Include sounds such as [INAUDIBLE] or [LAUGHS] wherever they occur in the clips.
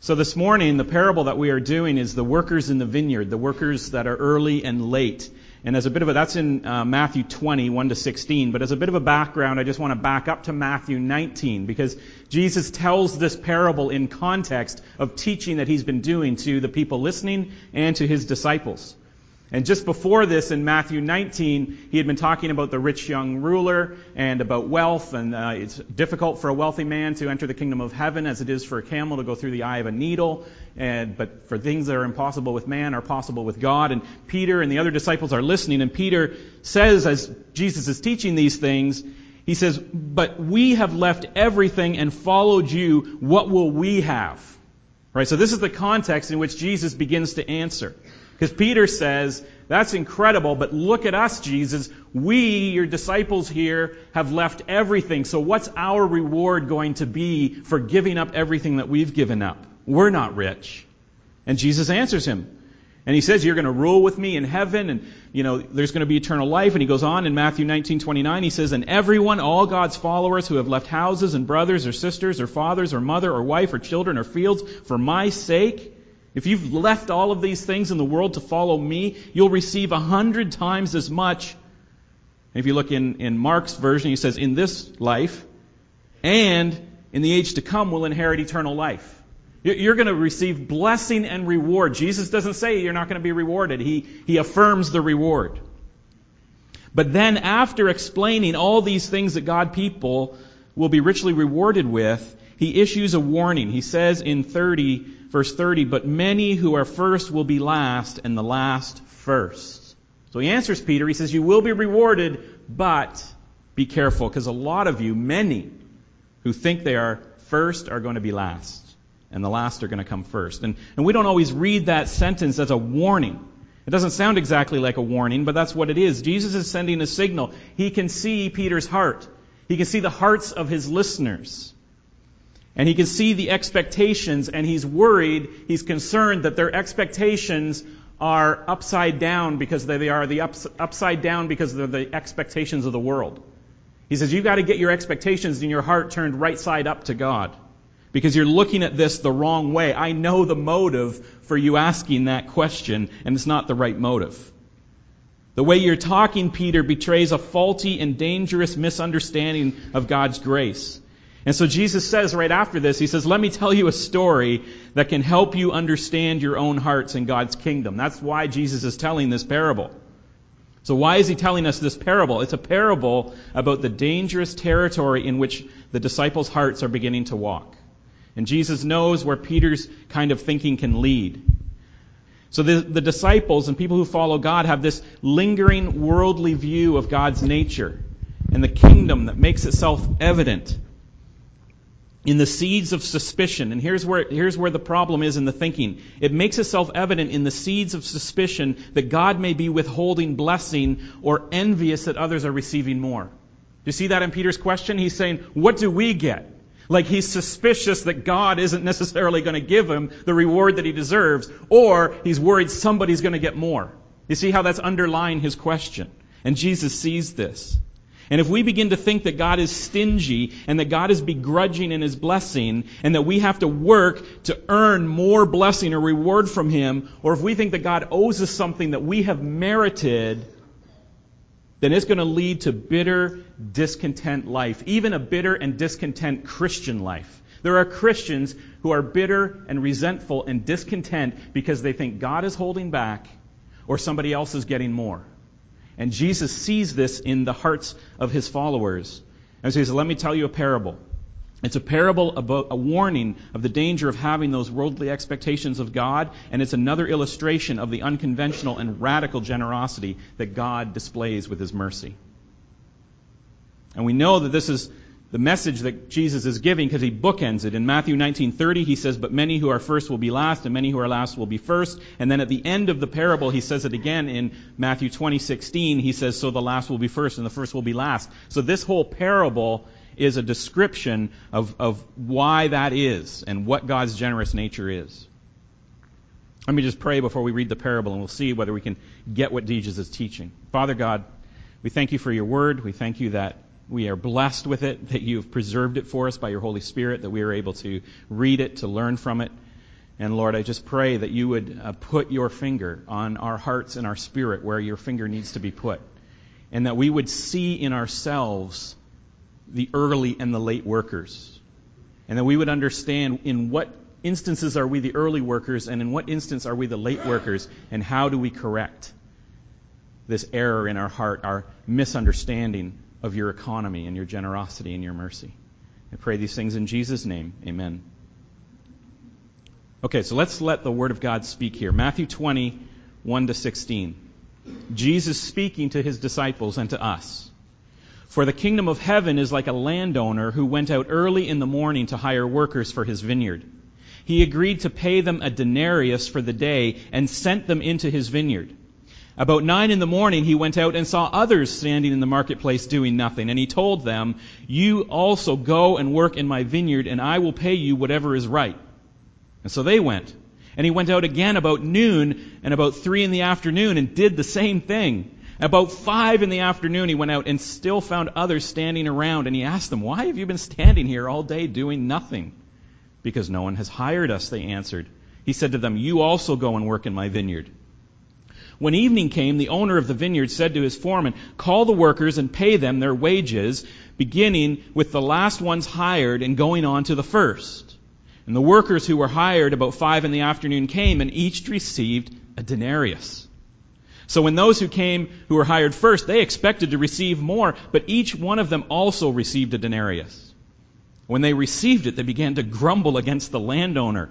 So this morning, the parable that we are doing is the workers in the vineyard, the workers that are early and late. And as a bit of a, that's in uh, Matthew 20, 1 to 16. But as a bit of a background, I just want to back up to Matthew 19 because Jesus tells this parable in context of teaching that he's been doing to the people listening and to his disciples. And just before this, in Matthew 19, he had been talking about the rich young ruler and about wealth, and uh, it's difficult for a wealthy man to enter the kingdom of heaven as it is for a camel to go through the eye of a needle. And, but for things that are impossible with man are possible with God. And Peter and the other disciples are listening, and Peter says, as Jesus is teaching these things, he says, But we have left everything and followed you. What will we have? Right? So this is the context in which Jesus begins to answer. Because Peter says, that's incredible, but look at us, Jesus. We, your disciples here, have left everything. So what's our reward going to be for giving up everything that we've given up? We're not rich. And Jesus answers him. And he says, you're going to rule with me in heaven and, you know, there's going to be eternal life. And he goes on in Matthew 19, 29, he says, and everyone, all God's followers who have left houses and brothers or sisters or fathers or mother or wife or children or fields for my sake, if you've left all of these things in the world to follow me, you'll receive a hundred times as much. If you look in, in Mark's version, he says, in this life, and in the age to come will inherit eternal life. You're going to receive blessing and reward. Jesus doesn't say you're not going to be rewarded. He, he affirms the reward. But then after explaining all these things that God people will be richly rewarded with, he issues a warning. He says in 30, verse 30, but many who are first will be last, and the last first. So he answers Peter, he says, you will be rewarded, but be careful, because a lot of you, many, who think they are first are going to be last, and the last are going to come first. And, and we don't always read that sentence as a warning. It doesn't sound exactly like a warning, but that's what it is. Jesus is sending a signal. He can see Peter's heart. He can see the hearts of his listeners. And he can see the expectations and he's worried, he's concerned that their expectations are upside down because they are the ups, upside down because they're the expectations of the world. He says you've got to get your expectations in your heart turned right side up to God. Because you're looking at this the wrong way. I know the motive for you asking that question, and it's not the right motive. The way you're talking, Peter, betrays a faulty and dangerous misunderstanding of God's grace. And so Jesus says right after this, He says, let me tell you a story that can help you understand your own hearts in God's kingdom. That's why Jesus is telling this parable. So why is He telling us this parable? It's a parable about the dangerous territory in which the disciples' hearts are beginning to walk. And Jesus knows where Peter's kind of thinking can lead. So the, the disciples and people who follow God have this lingering worldly view of God's nature and the kingdom that makes itself evident in the seeds of suspicion. And here's where, here's where the problem is in the thinking. It makes itself evident in the seeds of suspicion that God may be withholding blessing or envious that others are receiving more. Do you see that in Peter's question? He's saying, what do we get? Like he's suspicious that God isn't necessarily going to give him the reward that he deserves, or he's worried somebody's going to get more. You see how that's underlying his question? And Jesus sees this. And if we begin to think that God is stingy and that God is begrudging in His blessing and that we have to work to earn more blessing or reward from Him, or if we think that God owes us something that we have merited, then it's going to lead to bitter, discontent life, even a bitter and discontent Christian life. There are Christians who are bitter and resentful and discontent because they think God is holding back or somebody else is getting more. And Jesus sees this in the hearts of his followers. And so he says, Let me tell you a parable. It's a parable about a warning of the danger of having those worldly expectations of God, and it's another illustration of the unconventional and radical generosity that God displays with his mercy. And we know that this is the message that Jesus is giving because he bookends it. In Matthew 19:30 he says, "But many who are first will be last, and many who are last will be first." And then at the end of the parable he says it again in Matthew 20:16. He says, "So the last will be first and the first will be last." So this whole parable is a description of, of why that is and what God's generous nature is. Let me just pray before we read the parable and we'll see whether we can get what Jesus is teaching. Father God, we thank you for your word. We thank you that we are blessed with it, that you've preserved it for us by your Holy Spirit, that we are able to read it, to learn from it. And Lord, I just pray that you would uh, put your finger on our hearts and our spirit where your finger needs to be put. And that we would see in ourselves the early and the late workers. And that we would understand in what instances are we the early workers and in what instance are we the late workers and how do we correct this error in our heart, our misunderstanding of your economy and your generosity and your mercy. I pray these things in Jesus' name. Amen. Okay, so let's let the Word of God speak here. Matthew 20, 1 to 16. Jesus speaking to his disciples and to us. For the kingdom of heaven is like a landowner who went out early in the morning to hire workers for his vineyard. He agreed to pay them a denarius for the day and sent them into his vineyard. About nine in the morning, he went out and saw others standing in the marketplace doing nothing. And he told them, You also go and work in my vineyard, and I will pay you whatever is right. And so they went. And he went out again about noon and about three in the afternoon and did the same thing. About five in the afternoon, he went out and still found others standing around. And he asked them, Why have you been standing here all day doing nothing? Because no one has hired us, they answered. He said to them, You also go and work in my vineyard. When evening came, the owner of the vineyard said to his foreman, Call the workers and pay them their wages, beginning with the last ones hired and going on to the first. And the workers who were hired about five in the afternoon came, and each received a denarius. So when those who came who were hired first, they expected to receive more, but each one of them also received a denarius. When they received it, they began to grumble against the landowner.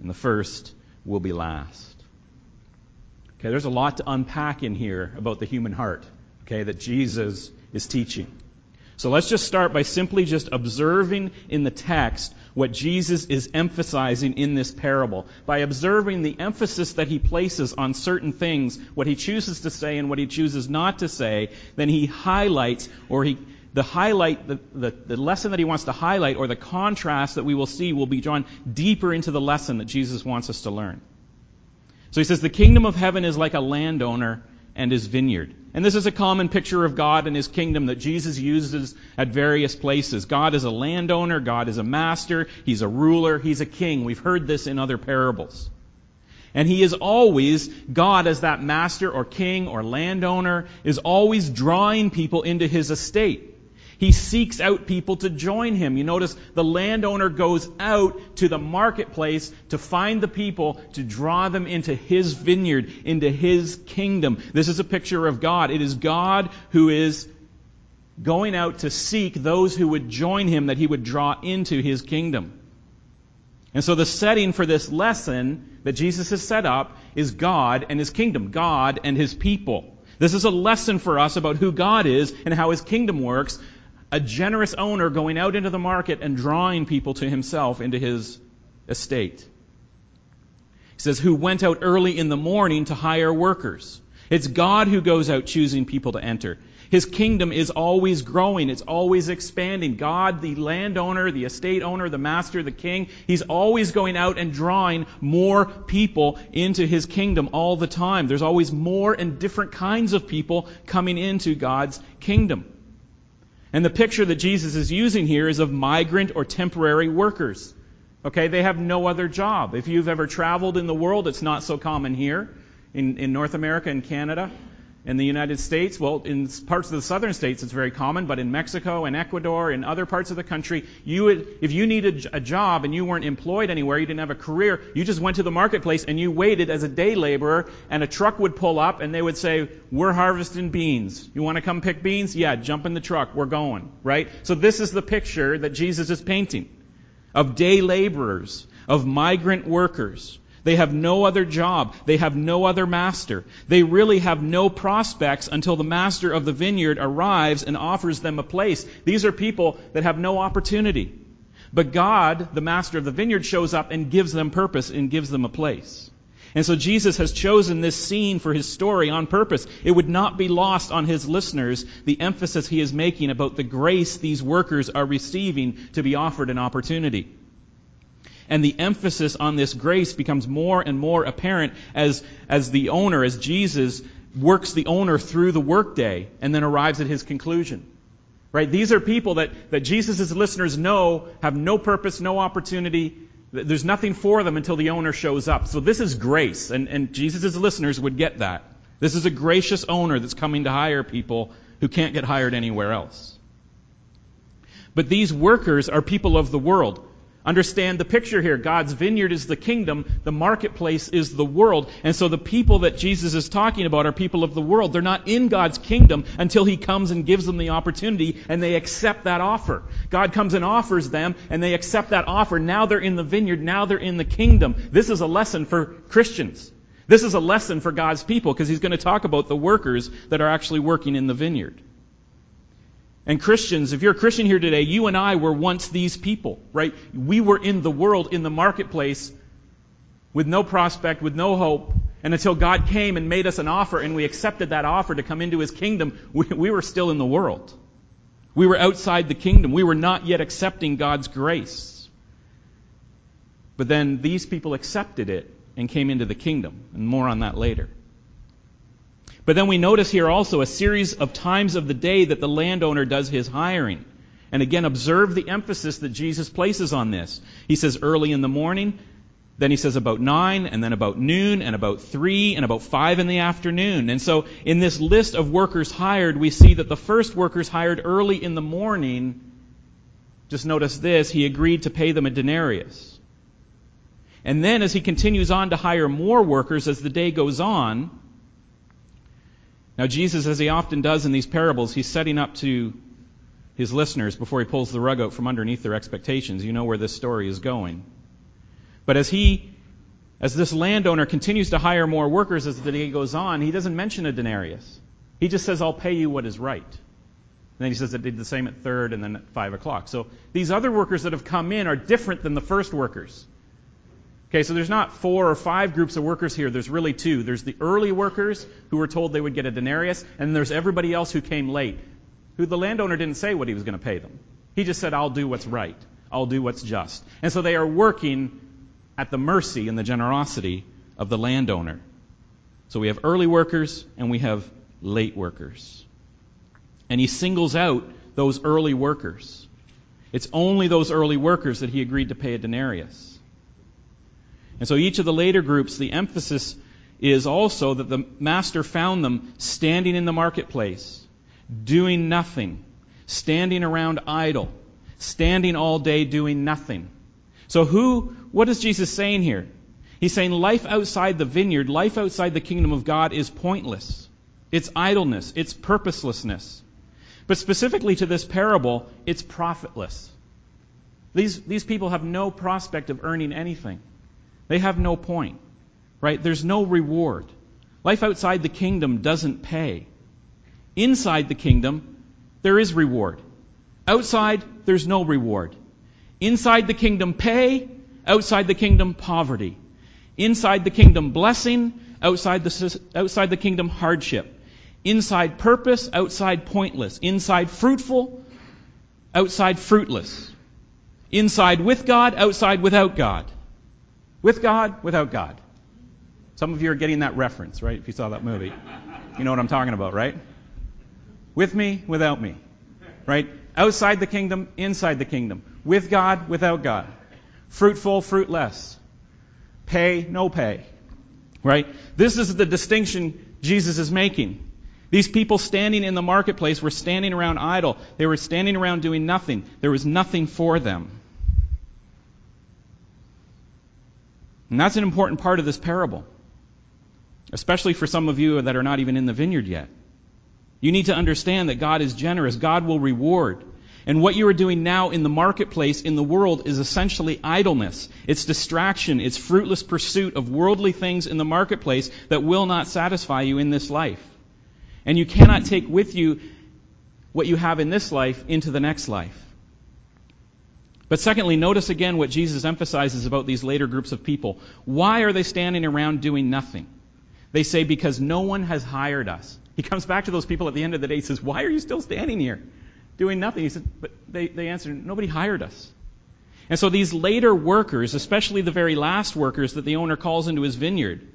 and the first will be last. Okay, there's a lot to unpack in here about the human heart, okay, that Jesus is teaching. So let's just start by simply just observing in the text what Jesus is emphasizing in this parable. By observing the emphasis that he places on certain things, what he chooses to say and what he chooses not to say, then he highlights or he the highlight, the, the, the, lesson that he wants to highlight or the contrast that we will see will be drawn deeper into the lesson that Jesus wants us to learn. So he says, the kingdom of heaven is like a landowner and his vineyard. And this is a common picture of God and his kingdom that Jesus uses at various places. God is a landowner, God is a master, he's a ruler, he's a king. We've heard this in other parables. And he is always, God as that master or king or landowner, is always drawing people into his estate. He seeks out people to join him. You notice the landowner goes out to the marketplace to find the people, to draw them into his vineyard, into his kingdom. This is a picture of God. It is God who is going out to seek those who would join him, that he would draw into his kingdom. And so the setting for this lesson that Jesus has set up is God and his kingdom, God and his people. This is a lesson for us about who God is and how his kingdom works, a generous owner going out into the market and drawing people to himself into his estate. He says, who went out early in the morning to hire workers. It's God who goes out choosing people to enter. His kingdom is always growing. It's always expanding. God, the landowner, the estate owner, the master, the king, he's always going out and drawing more people into his kingdom all the time. There's always more and different kinds of people coming into God's kingdom. And the picture that Jesus is using here is of migrant or temporary workers. Okay, they have no other job. If you've ever traveled in the world, it's not so common here in, in North America and Canada. In the United States, well, in parts of the southern states it's very common, but in Mexico and Ecuador and other parts of the country, you would, if you needed a job and you weren't employed anywhere, you didn't have a career, you just went to the marketplace and you waited as a day laborer, and a truck would pull up and they would say, "We're harvesting beans. You want to come pick beans? Yeah, jump in the truck. We're going." Right? So this is the picture that Jesus is painting of day laborers, of migrant workers they have no other job. They have no other master. They really have no prospects until the master of the vineyard arrives and offers them a place. These are people that have no opportunity. But God, the master of the vineyard, shows up and gives them purpose and gives them a place. And so Jesus has chosen this scene for his story on purpose. It would not be lost on his listeners the emphasis he is making about the grace these workers are receiving to be offered an opportunity. And the emphasis on this grace becomes more and more apparent as, as the owner, as Jesus works the owner through the workday and then arrives at his conclusion. Right? These are people that, that Jesus' listeners know have no purpose, no opportunity. There's nothing for them until the owner shows up. So this is grace, and, and Jesus' listeners would get that. This is a gracious owner that's coming to hire people who can't get hired anywhere else. But these workers are people of the world. Understand the picture here. God's vineyard is the kingdom. The marketplace is the world. And so the people that Jesus is talking about are people of the world. They're not in God's kingdom until He comes and gives them the opportunity and they accept that offer. God comes and offers them and they accept that offer. Now they're in the vineyard. Now they're in the kingdom. This is a lesson for Christians. This is a lesson for God's people because He's going to talk about the workers that are actually working in the vineyard. And Christians, if you're a Christian here today, you and I were once these people, right? We were in the world, in the marketplace, with no prospect, with no hope. And until God came and made us an offer and we accepted that offer to come into His kingdom, [LAUGHS] we, we were still in the world. We were outside the kingdom. We were not yet accepting God's grace. But then these people accepted it and came into the kingdom. And more on that later. But then we notice here also a series of times of the day that the landowner does his hiring. And again, observe the emphasis that Jesus places on this. He says early in the morning, then he says about nine, and then about noon, and about three, and about five in the afternoon. And so in this list of workers hired, we see that the first workers hired early in the morning, just notice this, he agreed to pay them a denarius. And then as he continues on to hire more workers as the day goes on, now, Jesus, as he often does in these parables, he's setting up to his listeners before he pulls the rug out from underneath their expectations. You know where this story is going. But as he, as this landowner continues to hire more workers as the day goes on, he doesn't mention a denarius. He just says, I'll pay you what is right. And then he says it did the same at third and then at five o'clock. So these other workers that have come in are different than the first workers. Okay, so there's not four or five groups of workers here. There's really two. There's the early workers who were told they would get a denarius, and there's everybody else who came late, who the landowner didn't say what he was going to pay them. He just said, I'll do what's right. I'll do what's just. And so they are working at the mercy and the generosity of the landowner. So we have early workers and we have late workers. And he singles out those early workers. It's only those early workers that he agreed to pay a denarius. And so each of the later groups, the emphasis is also that the master found them standing in the marketplace, doing nothing, standing around idle, standing all day doing nothing. So who, what is Jesus saying here? He's saying life outside the vineyard, life outside the kingdom of God is pointless. It's idleness. It's purposelessness. But specifically to this parable, it's profitless. These, these people have no prospect of earning anything. They have no point, right? There's no reward. Life outside the kingdom doesn't pay. Inside the kingdom, there is reward. Outside, there's no reward. Inside the kingdom, pay. Outside the kingdom, poverty. Inside the kingdom, blessing. Outside the, outside the kingdom, hardship. Inside purpose, outside pointless. Inside fruitful, outside fruitless. Inside with God, outside without God. With God, without God. Some of you are getting that reference, right? If you saw that movie. You know what I'm talking about, right? With me, without me. Right? Outside the kingdom, inside the kingdom. With God, without God. Fruitful, fruitless. Pay, no pay. Right? This is the distinction Jesus is making. These people standing in the marketplace were standing around idle. They were standing around doing nothing. There was nothing for them. And that's an important part of this parable, especially for some of you that are not even in the vineyard yet. You need to understand that God is generous, God will reward. And what you are doing now in the marketplace, in the world, is essentially idleness. It's distraction. It's fruitless pursuit of worldly things in the marketplace that will not satisfy you in this life. And you cannot take with you what you have in this life into the next life. But secondly, notice again what Jesus emphasizes about these later groups of people. Why are they standing around doing nothing? They say, because no one has hired us. He comes back to those people at the end of the day and says, Why are you still standing here doing nothing? He said, But they, they answered, Nobody hired us. And so these later workers, especially the very last workers that the owner calls into his vineyard,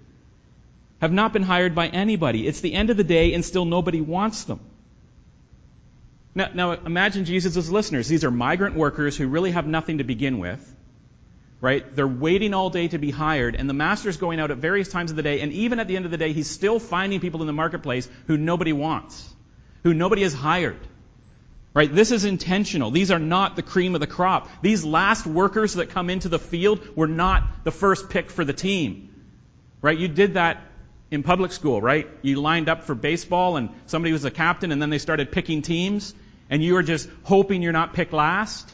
have not been hired by anybody. It's the end of the day and still nobody wants them. Now, now imagine Jesus' listeners. These are migrant workers who really have nothing to begin with. Right? They're waiting all day to be hired, and the master's going out at various times of the day, and even at the end of the day, he's still finding people in the marketplace who nobody wants, who nobody has hired. Right? This is intentional. These are not the cream of the crop. These last workers that come into the field were not the first pick for the team. Right? You did that in public school, right? You lined up for baseball and somebody was a captain and then they started picking teams and you are just hoping you're not picked last,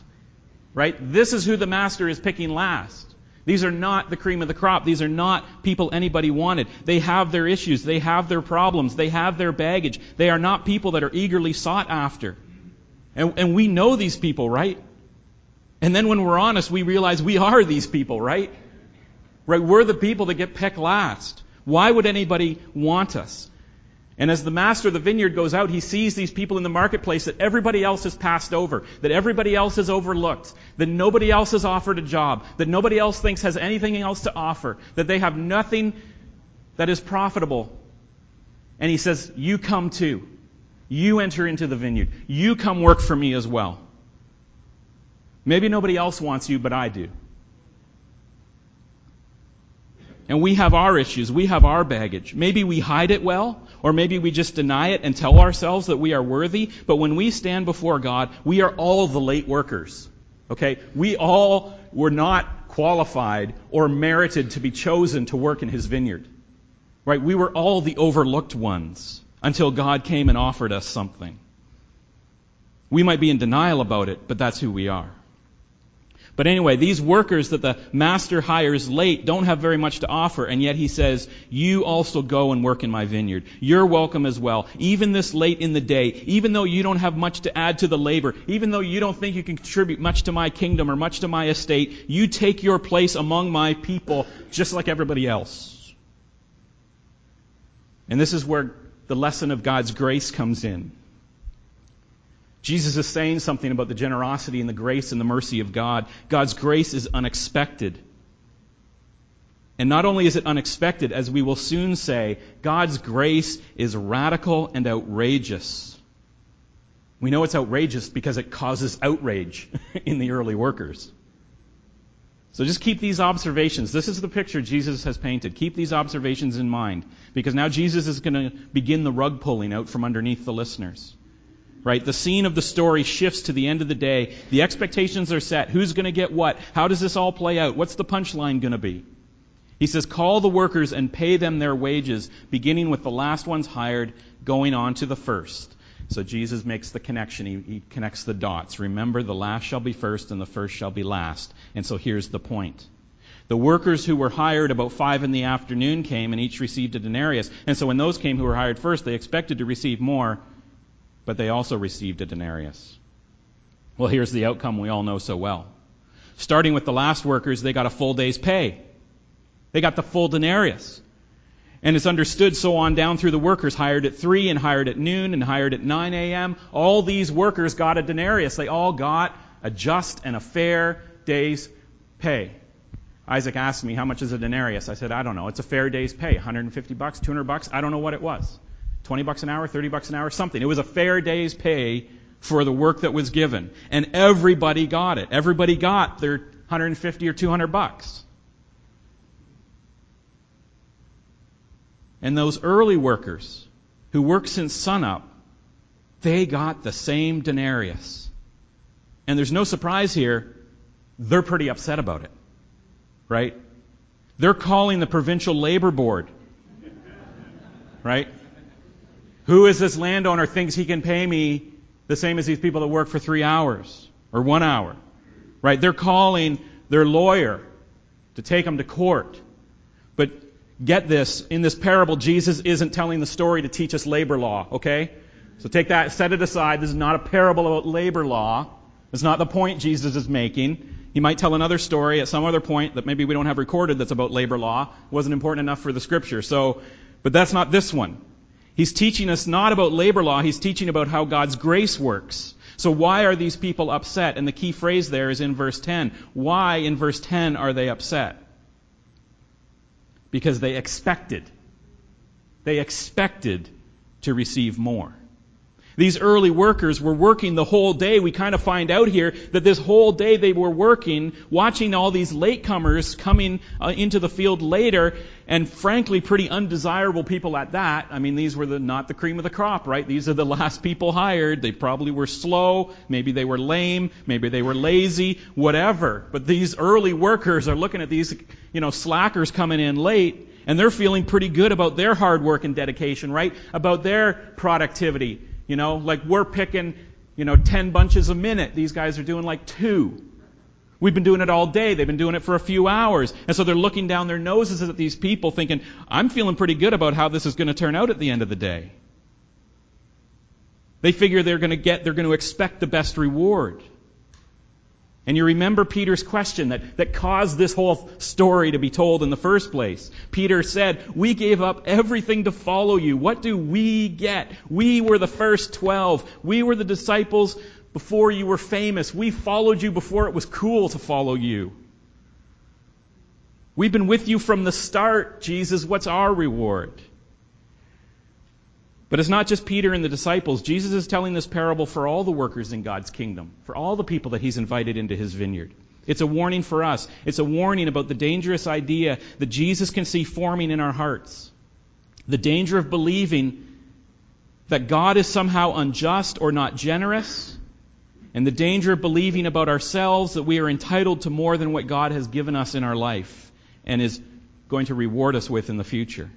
right? This is who the master is picking last. These are not the cream of the crop. These are not people anybody wanted. They have their issues. They have their problems. They have their baggage. They are not people that are eagerly sought after. And, and we know these people, right? And then when we're honest, we realize we are these people, right? Right? We're the people that get picked last. Why would anybody want us? And as the master of the vineyard goes out, he sees these people in the marketplace that everybody else has passed over, that everybody else has overlooked, that nobody else has offered a job, that nobody else thinks has anything else to offer, that they have nothing that is profitable. And he says, You come too. You enter into the vineyard. You come work for me as well. Maybe nobody else wants you, but I do. And we have our issues. We have our baggage. Maybe we hide it well, or maybe we just deny it and tell ourselves that we are worthy. But when we stand before God, we are all the late workers. Okay? We all were not qualified or merited to be chosen to work in His vineyard. Right? We were all the overlooked ones until God came and offered us something. We might be in denial about it, but that's who we are. But anyway, these workers that the master hires late don't have very much to offer, and yet he says, You also go and work in my vineyard. You're welcome as well. Even this late in the day, even though you don't have much to add to the labor, even though you don't think you can contribute much to my kingdom or much to my estate, you take your place among my people just like everybody else. And this is where the lesson of God's grace comes in. Jesus is saying something about the generosity and the grace and the mercy of God. God's grace is unexpected. And not only is it unexpected, as we will soon say, God's grace is radical and outrageous. We know it's outrageous because it causes outrage [LAUGHS] in the early workers. So just keep these observations. This is the picture Jesus has painted. Keep these observations in mind because now Jesus is going to begin the rug pulling out from underneath the listeners right? The scene of the story shifts to the end of the day. The expectations are set. Who's going to get what? How does this all play out? What's the punchline going to be? He says, Call the workers and pay them their wages, beginning with the last ones hired, going on to the first. So Jesus makes the connection. He, he, connects the dots. Remember, the last shall be first and the first shall be last. And so here's the point. The workers who were hired about five in the afternoon came and each received a denarius. And so when those came who were hired first, they expected to receive more but they also received a denarius. Well, here's the outcome we all know so well. Starting with the last workers, they got a full day's pay. They got the full denarius. And it's understood so on down through the workers, hired at 3 and hired at noon and hired at 9 a.m. All these workers got a denarius. They all got a just and a fair day's pay. Isaac asked me, how much is a denarius? I said, I don't know. It's a fair day's pay. 150 bucks, 200 bucks. I don't know what it was. 20 bucks an hour, 30 bucks an hour, something. It was a fair day's pay for the work that was given. And everybody got it. Everybody got their 150 or 200 bucks. And those early workers who worked since sunup, they got the same denarius. And there's no surprise here, they're pretty upset about it. Right? They're calling the provincial labor board. Right? Who is this landowner thinks he can pay me the same as these people that work for three hours or one hour? Right? They're calling their lawyer to take them to court. But get this, in this parable, Jesus isn't telling the story to teach us labor law, okay? So take that, set it aside. This is not a parable about labor law. It's not the point Jesus is making. He might tell another story at some other point that maybe we don't have recorded that's about labor law. It wasn't important enough for the scripture. So, but that's not this one. He's teaching us not about labor law, he's teaching about how God's grace works. So why are these people upset? And the key phrase there is in verse 10. Why in verse 10 are they upset? Because they expected. They expected to receive more. These early workers were working the whole day. We kind of find out here that this whole day they were working, watching all these latecomers coming uh, into the field later, and frankly, pretty undesirable people at that. I mean, these were the, not the cream of the crop, right? These are the [LAUGHS] last people hired. They probably were slow. Maybe they were lame. Maybe they were lazy. Whatever. But these early workers are looking at these, you know, slackers coming in late, and they're feeling pretty good about their hard work and dedication, right? About their productivity. You know, like we're picking, you know, 10 bunches a minute. These guys are doing like two. We've been doing it all day. They've been doing it for a few hours. And so they're looking down their noses at these people thinking, I'm feeling pretty good about how this is going to turn out at the end of the day. They figure they're going to get, they're going to expect the best reward. And you remember Peter's question that, that caused this whole story to be told in the first place. Peter said, We gave up everything to follow you. What do we get? We were the first twelve. We were the disciples before you were famous. We followed you before it was cool to follow you. We've been with you from the start, Jesus. What's our reward? But it's not just Peter and the disciples. Jesus is telling this parable for all the workers in God's kingdom, for all the people that he's invited into his vineyard. It's a warning for us. It's a warning about the dangerous idea that Jesus can see forming in our hearts. The danger of believing that God is somehow unjust or not generous, and the danger of believing about ourselves that we are entitled to more than what God has given us in our life and is going to reward us with in the future.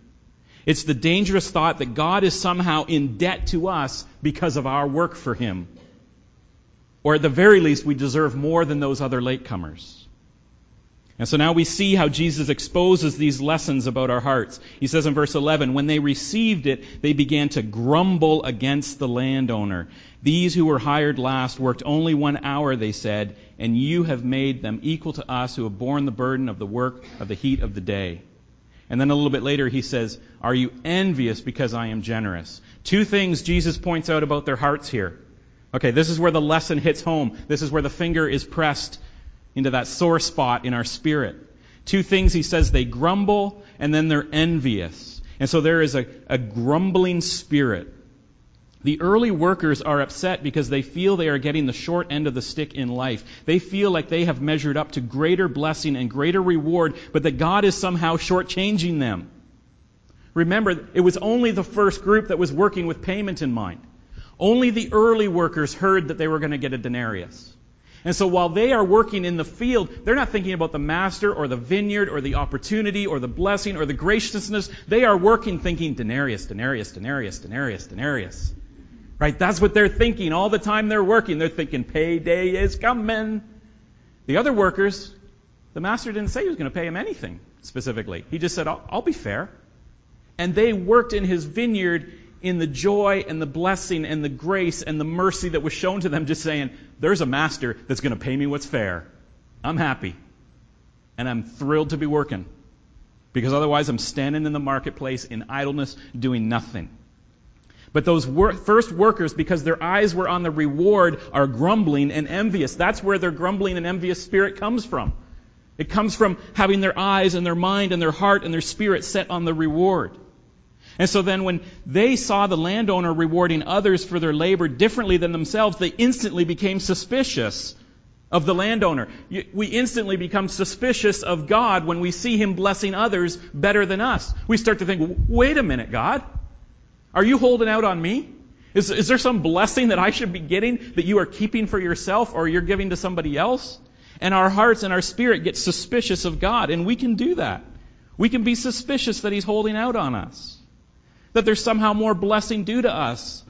It's the dangerous thought that God is somehow in debt to us because of our work for Him. Or at the very least, we deserve more than those other latecomers. And so now we see how Jesus exposes these lessons about our hearts. He says in verse 11, When they received it, they began to grumble against the landowner. These who were hired last worked only one hour, they said, and you have made them equal to us who have borne the burden of the work of the heat of the day. And then a little bit later he says, Are you envious because I am generous? Two things Jesus points out about their hearts here. Okay, this is where the lesson hits home. This is where the finger is pressed into that sore spot in our spirit. Two things he says they grumble and then they're envious. And so there is a, a grumbling spirit. The early workers are upset because they feel they are getting the short end of the stick in life. They feel like they have measured up to greater blessing and greater reward, but that God is somehow shortchanging them. Remember, it was only the first group that was working with payment in mind. Only the early workers heard that they were going to get a denarius. And so while they are working in the field, they're not thinking about the master or the vineyard or the opportunity or the blessing or the graciousness. They are working thinking denarius, denarius, denarius, denarius, denarius. Right? That's what they're thinking all the time they're working. They're thinking payday is coming. The other workers, the master didn't say he was going to pay them anything specifically. He just said, I'll, I'll be fair. And they worked in his vineyard in the joy and the blessing and the grace and the mercy that was shown to them, just saying, There's a master that's going to pay me what's fair. I'm happy. And I'm thrilled to be working. Because otherwise, I'm standing in the marketplace in idleness, doing nothing. But those wor- first workers, because their eyes were on the reward, are grumbling and envious. That's where their grumbling and envious spirit comes from. It comes from having their eyes and their mind and their heart and their spirit set on the reward. And so then when they saw the landowner rewarding others for their labor differently than themselves, they instantly became suspicious of the landowner. We instantly become suspicious of God when we see him blessing others better than us. We start to think, wait a minute, God. Are you holding out on me? Is, is there some blessing that I should be getting that you are keeping for yourself or you're giving to somebody else? And our hearts and our spirit get suspicious of God, and we can do that. We can be suspicious that He's holding out on us. That there's somehow more blessing due to us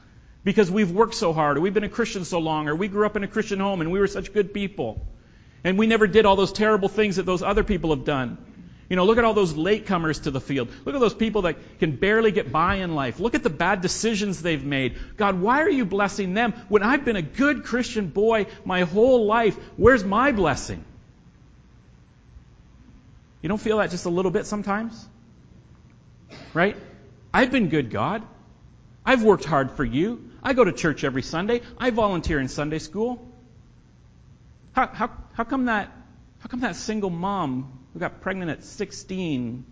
because we've worked so hard, or we've been a Christian so long, or we grew up in a Christian home and we were such good people. And we never did all those terrible things that those other people have done. You know, look at all those latecomers to the field. Look at those people that can barely get by in life. Look at the bad decisions they've made. God, why are you blessing them when I've been a good Christian boy my whole life? Where's my blessing? You don't feel that just a little bit sometimes? Right? I've been good, God. I've worked hard for you. I go to church every Sunday. I volunteer in Sunday school. How, how, how come that how come that single mom who got pregnant at 16,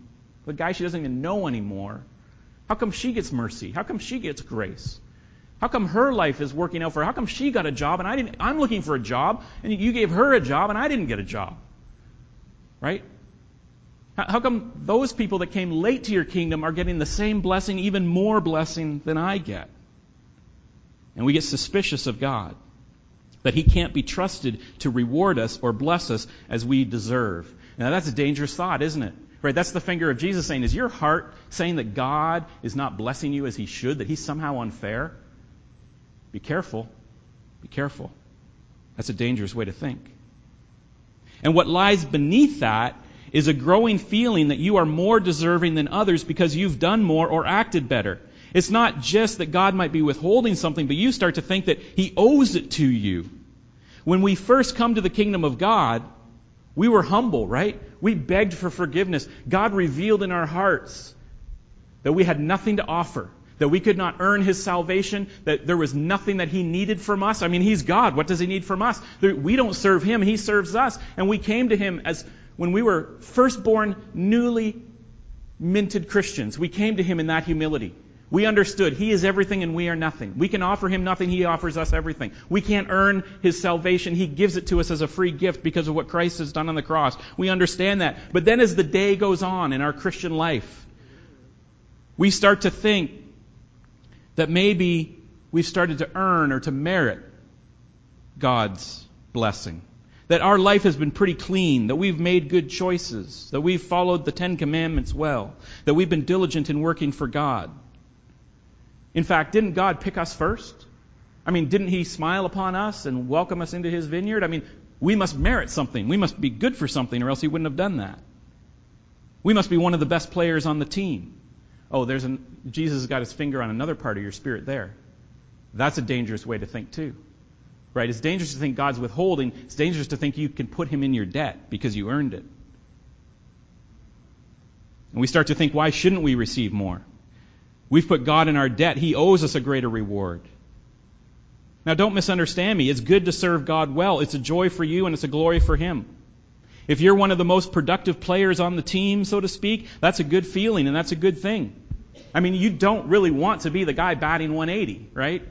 the guy she doesn't even know anymore, how come she gets mercy? How come she gets grace? How come her life is working out for her? How come she got a job and I didn't? I'm looking for a job and you gave her a job and I didn't get a job. Right? How come those people that came late to your kingdom are getting the same blessing, even more blessing than I get? And we get suspicious of God that he can't be trusted to reward us or bless us as we deserve. Now that's a dangerous thought, isn't it? Right? That's the finger of Jesus saying, is your heart saying that God is not blessing you as he should, that he's somehow unfair? Be careful. Be careful. That's a dangerous way to think. And what lies beneath that is a growing feeling that you are more deserving than others because you've done more or acted better. It's not just that God might be withholding something, but you start to think that He owes it to you. When we first come to the kingdom of God, we were humble, right? We begged for forgiveness. God revealed in our hearts that we had nothing to offer, that we could not earn His salvation, that there was nothing that He needed from us. I mean, He's God. What does He need from us? We don't serve Him, He serves us. And we came to Him as when we were firstborn, newly minted Christians. We came to Him in that humility. We understood He is everything and we are nothing. We can offer Him nothing, He offers us everything. We can't earn His salvation, He gives it to us as a free gift because of what Christ has done on the cross. We understand that. But then as the day goes on in our Christian life, we start to think that maybe we've started to earn or to merit God's blessing. That our life has been pretty clean, that we've made good choices, that we've followed the Ten Commandments well, that we've been diligent in working for God. In fact, didn't God pick us first? I mean, didn't He smile upon us and welcome us into His vineyard? I mean, we must merit something. We must be good for something, or else He wouldn't have done that. We must be one of the best players on the team. Oh, there's an, Jesus has got his finger on another part of your spirit there. That's a dangerous way to think, too. Right? It's dangerous to think God's withholding. It's dangerous to think you can put him in your debt because you earned it. And we start to think, why shouldn't we receive more? We've put God in our debt. He owes us a greater reward. Now, don't misunderstand me. It's good to serve God well. It's a joy for you and it's a glory for Him. If you're one of the most productive players on the team, so to speak, that's a good feeling and that's a good thing. I mean, you don't really want to be the guy batting 180, right?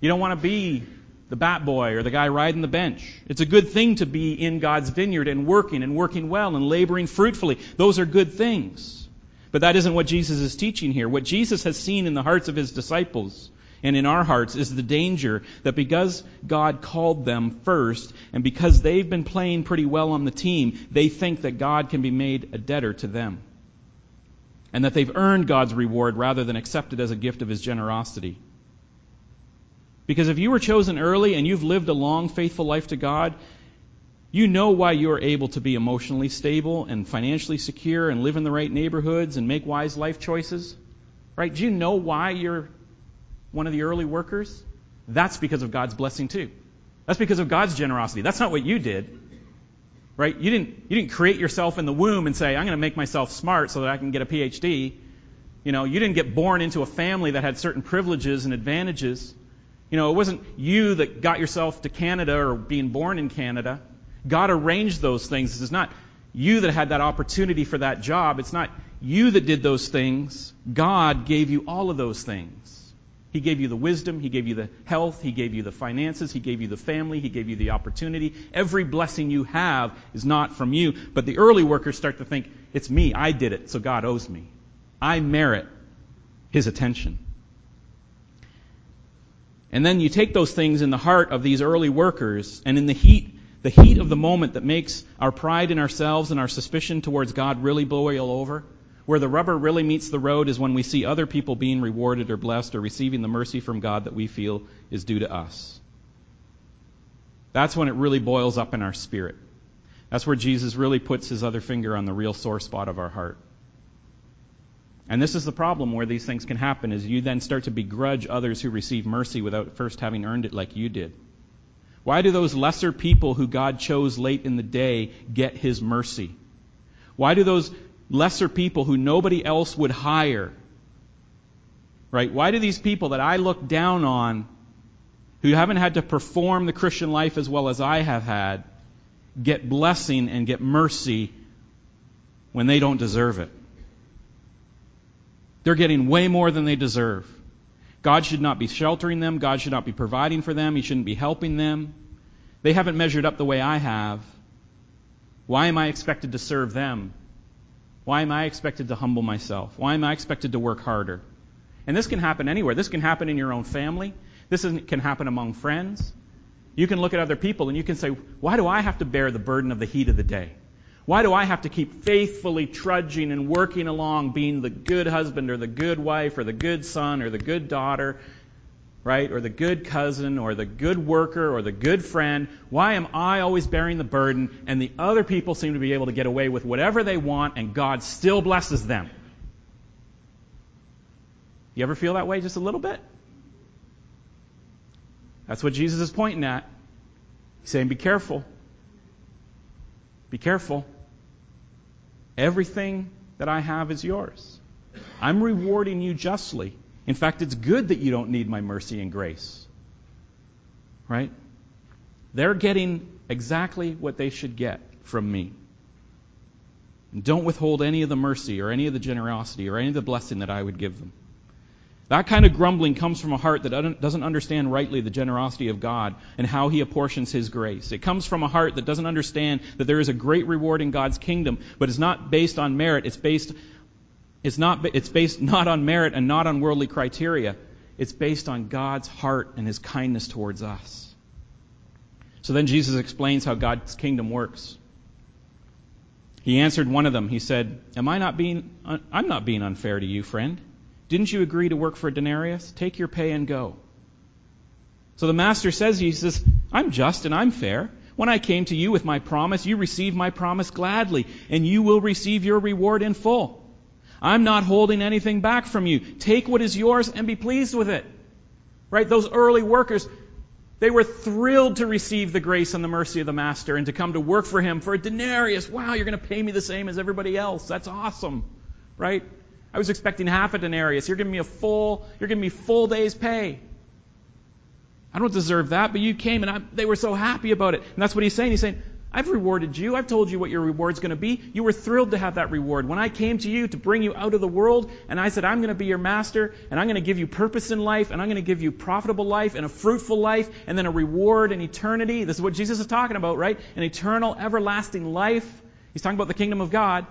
You don't want to be the bat boy or the guy riding the bench. It's a good thing to be in God's vineyard and working and working well and laboring fruitfully. Those are good things. But that isn't what Jesus is teaching here. What Jesus has seen in the hearts of his disciples and in our hearts is the danger that because God called them first and because they've been playing pretty well on the team, they think that God can be made a debtor to them. And that they've earned God's reward rather than accept it as a gift of his generosity. Because if you were chosen early and you've lived a long, faithful life to God, you know why you're able to be emotionally stable and financially secure and live in the right neighborhoods and make wise life choices? Right? Do you know why you're one of the early workers? That's because of God's blessing too. That's because of God's generosity. That's not what you did. Right? You didn't, you didn't create yourself in the womb and say, I'm going to make myself smart so that I can get a PhD. You know, you didn't get born into a family that had certain privileges and advantages. You know, it wasn't you that got yourself to Canada or being born in Canada. God arranged those things. It's not you that had that opportunity for that job. It's not you that did those things. God gave you all of those things. He gave you the wisdom. He gave you the health. He gave you the finances. He gave you the family. He gave you the opportunity. Every blessing you have is not from you. But the early workers start to think, it's me. I did it, so God owes me. I merit His attention. And then you take those things in the heart of these early workers, and in the heat the heat of the moment that makes our pride in ourselves and our suspicion towards God really boil over, where the rubber really meets the road is when we see other people being rewarded or blessed or receiving the mercy from God that we feel is due to us. That's when it really boils up in our spirit. That's where Jesus really puts his other finger on the real sore spot of our heart. And this is the problem where these things can happen is you then start to begrudge others who receive mercy without first having earned it like you did. Why do those lesser people who God chose late in the day get his mercy? Why do those lesser people who nobody else would hire, right? Why do these people that I look down on, who haven't had to perform the Christian life as well as I have had, get blessing and get mercy when they don't deserve it? They're getting way more than they deserve. God should not be sheltering them. God should not be providing for them. He shouldn't be helping them. They haven't measured up the way I have. Why am I expected to serve them? Why am I expected to humble myself? Why am I expected to work harder? And this can happen anywhere. This can happen in your own family. This can happen among friends. You can look at other people and you can say, why do I have to bear the burden of the heat of the day? Why do I have to keep faithfully trudging and working along, being the good husband or the good wife or the good son or the good daughter, right? Or the good cousin or the good worker or the good friend? Why am I always bearing the burden and the other people seem to be able to get away with whatever they want and God still blesses them? You ever feel that way just a little bit? That's what Jesus is pointing at. He's saying, be careful. Be careful. Everything that I have is yours. I'm rewarding you justly. In fact, it's good that you don't need my mercy and grace. Right? They're getting exactly what they should get from me. And don't withhold any of the mercy or any of the generosity or any of the blessing that I would give them. That kind of grumbling comes from a heart that doesn't understand rightly the generosity of God and how He apportions His grace. It comes from a heart that doesn't understand that there is a great reward in God's kingdom, but it's not based on merit. It's based, it's not, it's based not on merit and not on worldly criteria. It's based on God's heart and His kindness towards us. So then Jesus explains how God's kingdom works. He answered one of them. He said, Am I not being, I'm not being unfair to you, friend. Didn't you agree to work for a denarius? Take your pay and go. So the master says, he says, I'm just and I'm fair. When I came to you with my promise, you received my promise gladly, and you will receive your reward in full. I'm not holding anything back from you. Take what is yours and be pleased with it. Right? Those early workers, they were thrilled to receive the grace and the mercy of the master and to come to work for him for a denarius. Wow, you're going to pay me the same as everybody else. That's awesome. Right? I was expecting half a denarius. You're giving me a full, you're giving me full day's pay. I don't deserve that, but you came and I, they were so happy about it. And that's what he's saying. He's saying, I've rewarded you. I've told you what your reward's going to be. You were thrilled to have that reward. When I came to you to bring you out of the world and I said, I'm going to be your master and I'm going to give you purpose in life and I'm going to give you profitable life and a fruitful life and then a reward in eternity. This is what Jesus is talking about, right? An eternal, everlasting life. He's talking about the kingdom of God.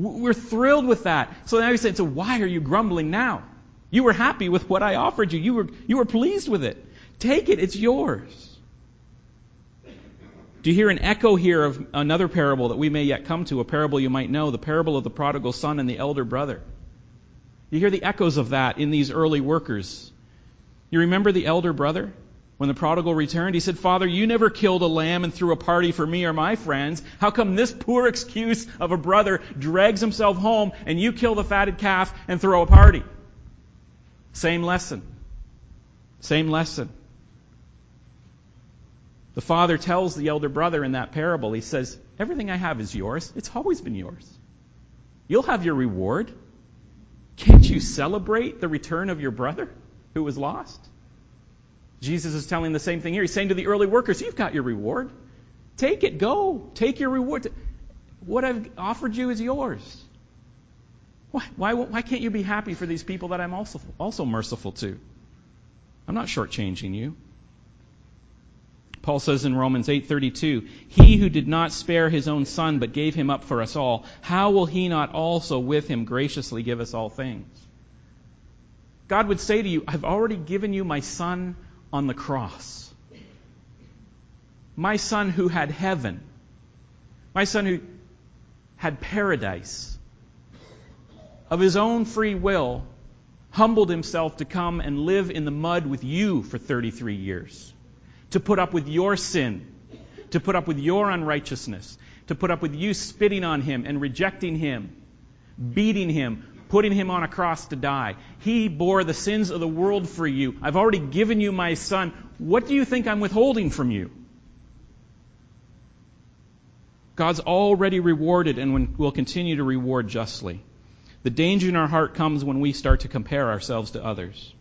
We're thrilled with that. So now he's saying, so why are you grumbling now? You were happy with what I offered you. You were, you were pleased with it. Take it. It's yours. Do you hear an echo here of another parable that we may yet come to, a parable you might know, the parable of the prodigal son and the elder brother? You hear the echoes of that in these early workers. You remember the elder brother? When the prodigal returned, he said, Father, you never killed a lamb and threw a party for me or my friends. How come this poor excuse of a brother drags himself home and you kill the fatted calf and throw a party? Same lesson. Same lesson. The father tells the elder brother in that parable, he says, Everything I have is yours. It's always been yours. You'll have your reward. Can't you celebrate the return of your brother who was lost? Jesus is telling the same thing here. He's saying to the early workers, You've got your reward. Take it, go. Take your reward. What I've offered you is yours. Why, why, why can't you be happy for these people that I'm also, also merciful to? I'm not shortchanging you. Paul says in Romans 8:32, "He who did not spare his own son but gave him up for us all, how will he not also with him graciously give us all things?" God would say to you, "I've already given you my son on the cross. My son who had heaven. My son who had paradise. Of his own free will, humbled himself to come and live in the mud with you for 33 years. To put up with your sin. To put up with your unrighteousness. to put up with you spitting on him and rejecting him, beating him, putting him on a cross to die. He bore the sins of the world for you. I've already given you my son. What do you think I'm withholding from you? God's already rewarded and will continue to reward justly. The danger in our heart comes when we start to compare ourselves to others.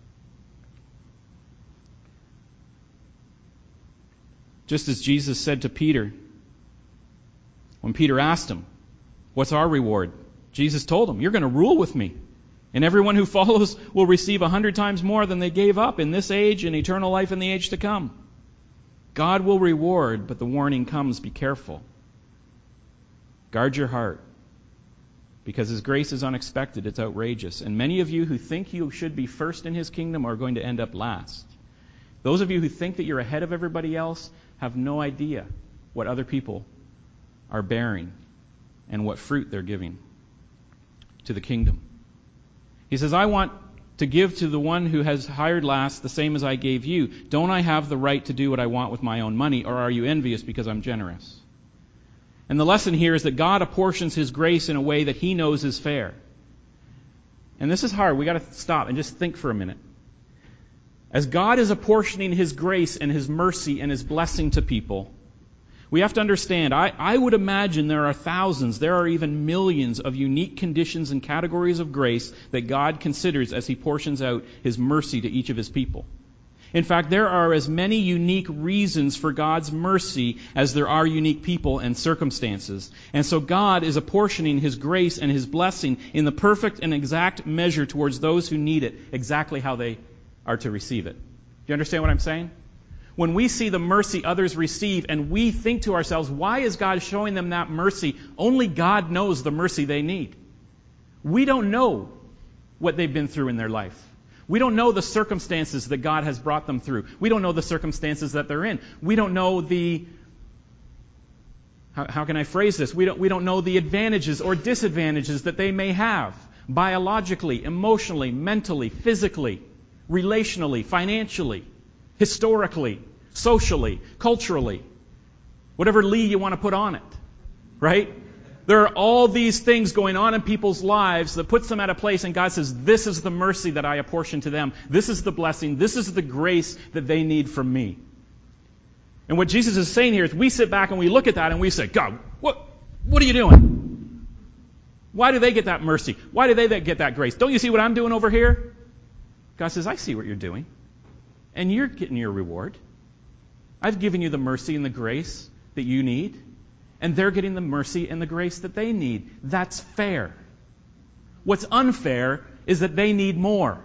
Just as Jesus said to Peter, when Peter asked him, What's our reward? Jesus told him, You're going to rule with me. And everyone who follows will receive a hundred times more than they gave up in this age and eternal life in the age to come. God will reward, but the warning comes be careful. Guard your heart. Because His grace is unexpected, it's outrageous. And many of you who think you should be first in His kingdom are going to end up last. Those of you who think that you're ahead of everybody else have no idea what other people are bearing and what fruit they're giving to the kingdom. He says, I want to give to the one who has hired last the same as I gave you. Don't I have the right to do what I want with my own money, or are you envious because I'm generous? And the lesson here is that God apportions His grace in a way that He knows is fair. And this is hard. We've got to stop and just think for a minute. As God is apportioning His grace and His mercy and His blessing to people, we have to understand, I, I would imagine there are thousands, there are even millions of unique conditions and categories of grace that God considers as He portions out His mercy to each of His people. In fact, there are as many unique reasons for God's mercy as there are unique people and circumstances. And so God is apportioning His grace and His blessing in the perfect and exact measure towards those who need it, exactly how they are to receive it. Do you understand what I'm saying? When we see the mercy others receive and we think to ourselves, why is God showing them that mercy? Only God knows the mercy they need. We don't know what they've been through in their life. We don't know the circumstances that God has brought them through. We don't know the circumstances that they're in. We don't know the how, how, can I phrase this? We don't, we don't know the advantages or disadvantages that they may have biologically, emotionally, mentally, physically, relationally, financially, historically, socially, culturally, whatever Lee you want to put on it, right? There are all these things going on in people's lives that puts them at a place and God says, this is the mercy that I apportion to them. This is the blessing. This is the grace that they need from me. And what Jesus is saying here is we sit back and we look at that and we say, God, what, what are you doing? Why do they get that mercy? Why do they get that grace? Don't you see what I'm doing over here? God says, I see what you're doing. And you're getting your reward. I've given you the mercy and the grace that you need and they're getting the mercy and the grace that they need. That's fair. What's unfair is that they need more.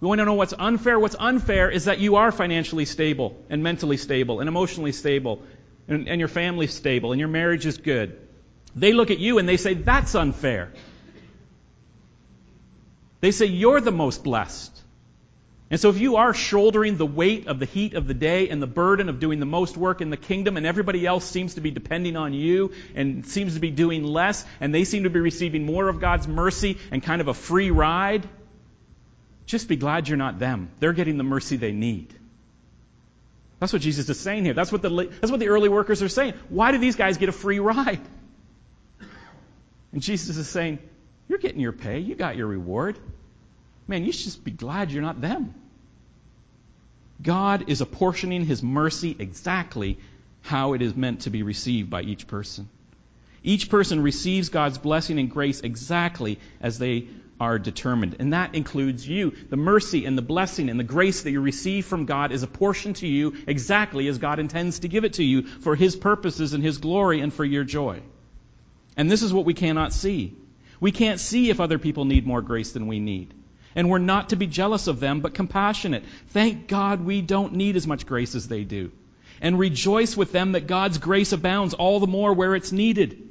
We want to know what's unfair. What's unfair is that you are financially stable and mentally stable and emotionally stable and, and your family's stable and your marriage is good. They look at you and they say, that's unfair. They say, you're the most blessed. And so if you are shouldering the weight of the heat of the day and the burden of doing the most work in the kingdom and everybody else seems to be depending on you and seems to be doing less and they seem to be receiving more of God's mercy and kind of a free ride, just be glad you're not them. They're getting the mercy they need. That's what Jesus is saying here. That's what the, that's what the early workers are saying. Why do these guys get a free ride? And Jesus is saying, you're getting your pay. You got your reward. Man, you should just be glad you're not them. God is apportioning His mercy exactly how it is meant to be received by each person. Each person receives God's blessing and grace exactly as they are determined. And that includes you. The mercy and the blessing and the grace that you receive from God is apportioned to you exactly as God intends to give it to you for His purposes and His glory and for your joy. And this is what we cannot see. We can't see if other people need more grace than we need. And we're not to be jealous of them, but compassionate. Thank God we don't need as much grace as they do. And rejoice with them that God's grace abounds all the more where it's needed.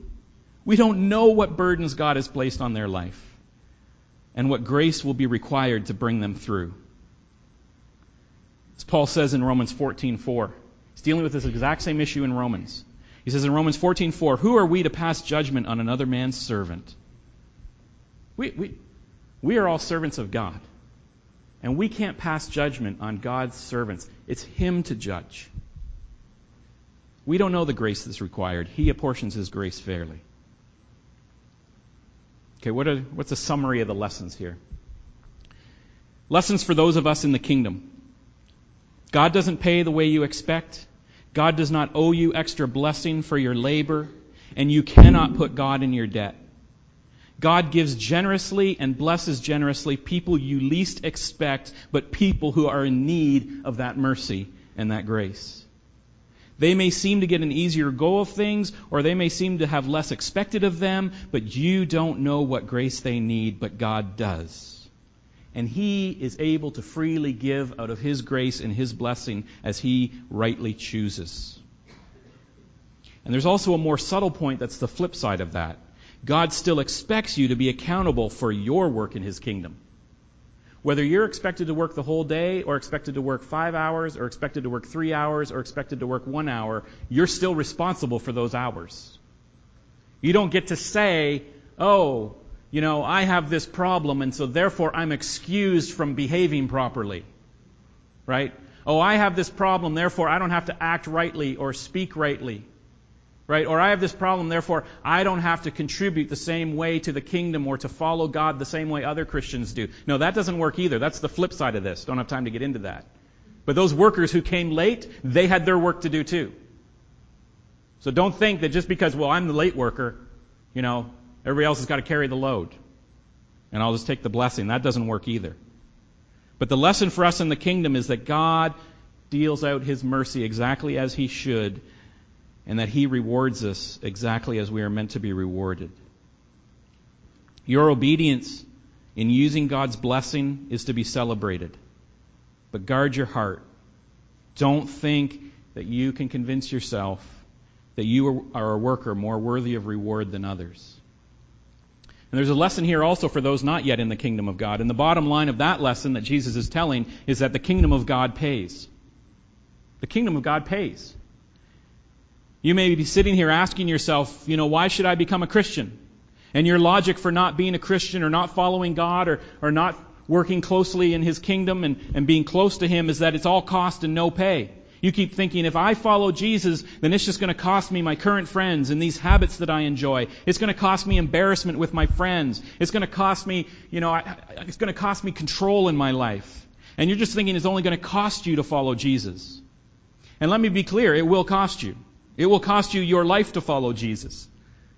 We don't know what burdens God has placed on their life and what grace will be required to bring them through. As Paul says in Romans 14:4, he's dealing with this exact same issue in Romans. He says in Romans 14:4, "Who are we to pass judgment on another man's servant?" We, we, we are all servants of God. And we can't pass judgment on God's servants. It's Him to judge. We don't know the grace that's required. He apportions his grace fairly. Okay, what are, what's a summary of the lessons here? Lessons for those of us in the kingdom. God doesn't pay the way you expect. God does not owe you extra blessing for your labor, and you cannot put God in your debt. God gives generously and blesses generously people you least expect, but people who are in need of that mercy and that grace. They may seem to get an easier go of things, or they may seem to have less expected of them, but you don't know what grace they need, but God does. And He is able to freely give out of His grace and His blessing as He rightly chooses. And there's also a more subtle point that's the flip side of that. God still expects you to be accountable for your work in His kingdom. Whether you're expected to work the whole day, or expected to work five hours, or expected to work three hours, or expected to work one hour, you're still responsible for those hours. You don't get to say, oh, you know, I have this problem, and so therefore I'm excused from behaving properly. Right? Oh, I have this problem, therefore I don't have to act rightly or speak rightly right? Or I have this problem, therefore I don't have to contribute the same way to the kingdom or to follow God the same way other Christians do. No, that doesn't work either. That's the flip side of this. Don't have time to get into that. But those workers who came late, they had their work to do too. So don't think that just because, well, I'm the late worker, you know, everybody else has got to carry the load. And I'll just take the blessing. That doesn't work either. But the lesson for us in the kingdom is that God deals out His mercy exactly as He should and that He rewards us exactly as we are meant to be rewarded. Your obedience in using God's blessing is to be celebrated. But guard your heart. Don't think that you can convince yourself that you are a worker more worthy of reward than others. And there's a lesson here also for those not yet in the kingdom of God. And the bottom line of that lesson that Jesus is telling is that the kingdom of God pays. The kingdom of God pays. You may be sitting here asking yourself, you know, why should I become a Christian? And your logic for not being a Christian or not following God or, or not working closely in His kingdom and, and being close to Him is that it's all cost and no pay. You keep thinking, if I follow Jesus, then it's just going to cost me my current friends and these habits that I enjoy. It's going to cost me embarrassment with my friends. It's going to cost me, you know, I, it's going to cost me control in my life. And you're just thinking it's only going to cost you to follow Jesus. And let me be clear, it will cost you. It will cost you your life to follow Jesus.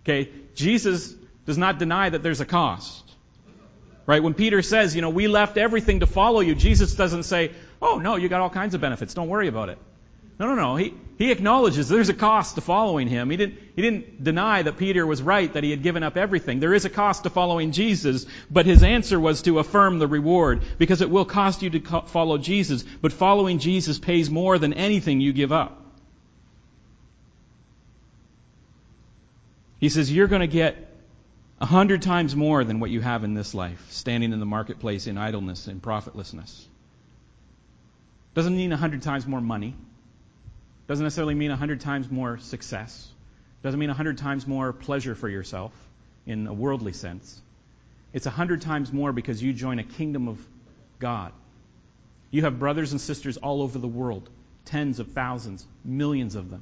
Okay? Jesus does not deny that there's a cost. Right? When Peter says, you know, we left everything to follow you, Jesus doesn't say, oh, no, you got all kinds of benefits. Don't worry about it. No, no, no. He, he acknowledges there's a cost to following him. He didn't, he didn't deny that Peter was right, that he had given up everything. There is a cost to following Jesus, but his answer was to affirm the reward, because it will cost you to follow Jesus, but following Jesus pays more than anything you give up. He says, You're going to get a hundred times more than what you have in this life, standing in the marketplace in idleness and profitlessness. Doesn't mean a hundred times more money. Doesn't necessarily mean a hundred times more success. Doesn't mean a hundred times more pleasure for yourself in a worldly sense. It's a hundred times more because you join a kingdom of God. You have brothers and sisters all over the world, tens of thousands, millions of them.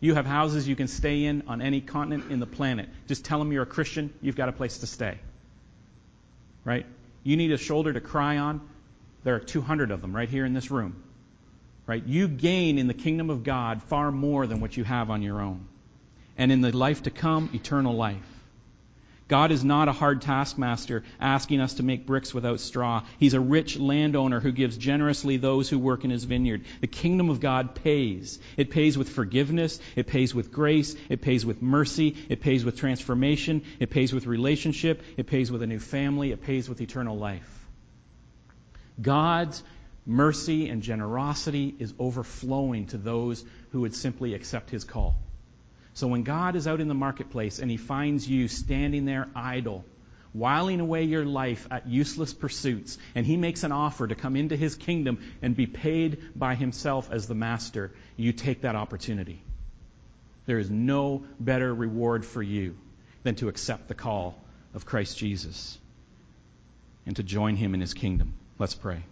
You have houses you can stay in on any continent in the planet. Just tell them you're a Christian, you've got a place to stay. Right? You need a shoulder to cry on. There are 200 of them right here in this room. Right? You gain in the kingdom of God far more than what you have on your own. And in the life to come, eternal life. God is not a hard taskmaster asking us to make bricks without straw. He's a rich landowner who gives generously those who work in his vineyard. The kingdom of God pays. It pays with forgiveness. It pays with grace. It pays with mercy. It pays with transformation. It pays with relationship. It pays with a new family. It pays with eternal life. God's mercy and generosity is overflowing to those who would simply accept his call. So when God is out in the marketplace and he finds you standing there idle, whiling away your life at useless pursuits, and he makes an offer to come into his kingdom and be paid by himself as the master, you take that opportunity. There is no better reward for you than to accept the call of Christ Jesus and to join him in his kingdom. Let's pray.